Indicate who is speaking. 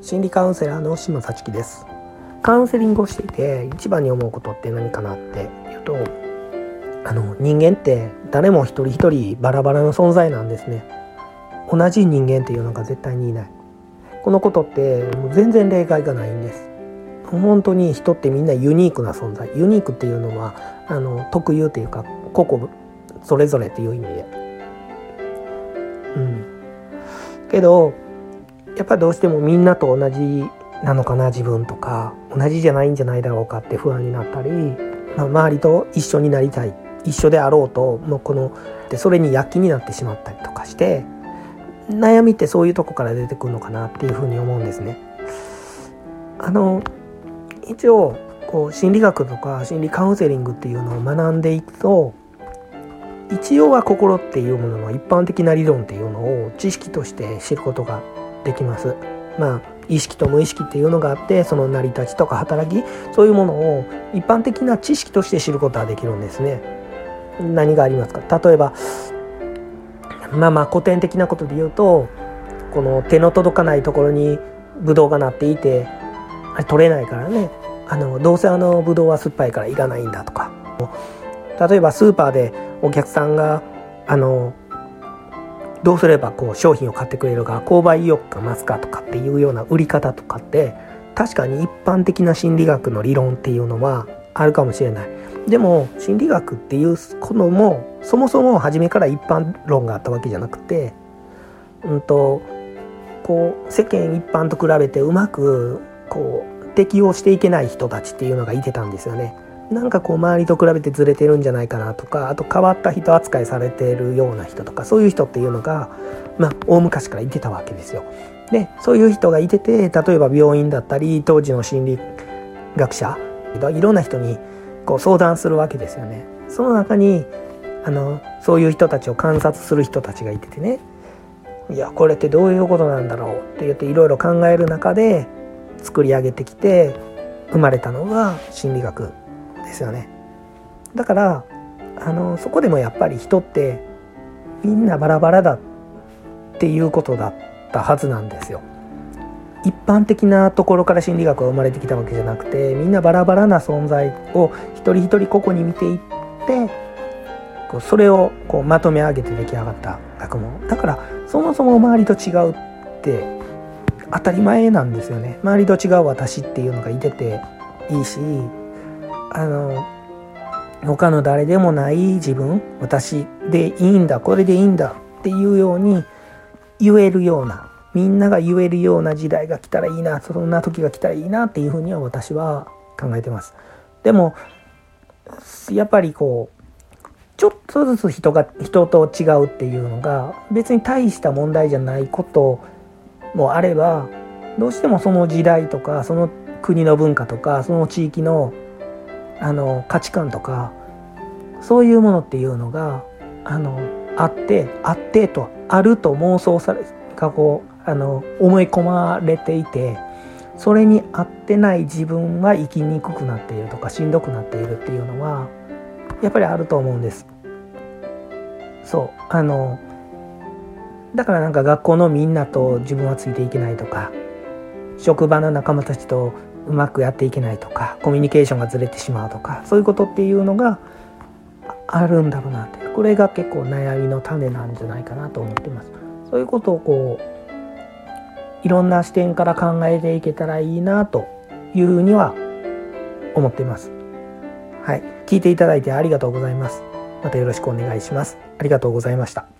Speaker 1: 心理カウンセラーの島幸樹です。カウンセリングをしていて一番に思うことって何かなっていうとあの人間って誰も一人一人バラバラの存在なんですね。同じ人間っていうのが絶対にいない。このことってもう全然例外がないんです。本当に人ってみんなユニークな存在。ユニークっていうのはあの特有っていうか個々それぞれっていう意味で。うん。けどやっぱどうしてもみんなと同じなのかな自分とか同じじゃないんじゃないだろうかって不安になったり、まあ、周りと一緒になりたい一緒であろうともうこのでそれに躍起になってしまったりとかして悩みってそういうとこから出てくるのかなっていうふうに思うんですね。あの一応こう心理学とか心理カウンセリングっていうのを学んでいくと一応は心っていうものの一般的な理論っていうのを知識として知ることができます。まあ意識と無意識っていうのがあってその成り立ちとか働きそういうものを一般的な知識として知ることはできるんですね。何がありますか？例えばまあまあ古典的なことで言うとこの手の届かないところにブドウがなっていてあれ取れないからねあのどうせあのブドウは酸っぱいからいらないんだとか例えばスーパーでお客さんがあのどうすればこう商品を買ってくれるか購買意欲が増すかとかっていうような売り方とかって確かに一般的な心理学の理論っていうのはあるかもしれないでも心理学っていうこのもそもそも初めから一般論があったわけじゃなくてうんとこう世間一般と比べてうまくこう適応していけない人たちっていうのがいてたんですよね。なんかこう周りと比べてずれてるんじゃないかなとかあと変わった人扱いされてるような人とかそういう人っていうのがまあ大昔からいてたわけですよ。でそういう人がいてて例えば病院だったり当時の心理学者いろんな人にこう相談するわけですよね。その中にあのそういう人たちを観察する人たちがいててねいやこれってどういうことなんだろうって言っていろいろ考える中で作り上げてきて生まれたのが心理学ですよね。だからあのそこでもやっぱり人ってみんなバラバラだっていうことだったはずなんですよ。一般的なところから心理学が生まれてきたわけじゃなくてみんなバラバラな存在を一人一人個々に見ていってこうそれをこうまとめ上げて出来上がった学問。だからそもそも周りと違うって当たり前なんですよね。周りと違う私っていうのがいてていいしあの他の誰でもない自分私でいいんだこれでいいんだっていうように言えるようなみんなが言えるような時代が来たらいいなそんな時が来たらいいなっていうふうには私は考えてます。でもやっぱりこうちょっとずつ人が人と違うっていうのが別に大した問題じゃないこともあればどうしてもその時代とかその国の文化とかその地域のあの価値観とかそういうものっていうのがあのあってあってとあると妄想されかこうあの思い込まれていてそれに合ってない自分は生きにくくなっているとかしんどくなっているっていうのはやっぱりあると思うんです。そうあのだからなんか学校のみんなと自分はついていけないとか職場の仲間たちとうまくやっていけないとかコミュニケーションがずれてしまうとかそういうことっていうのがあるんだろうなってこれが結構悩みの種なんじゃないかなと思ってます。そういうことをこういろんな視点から考えていけたらいいなというふうには思っています。はい。聞いていただいてありがとうございます。またよろしくお願いします。ありがとうございました。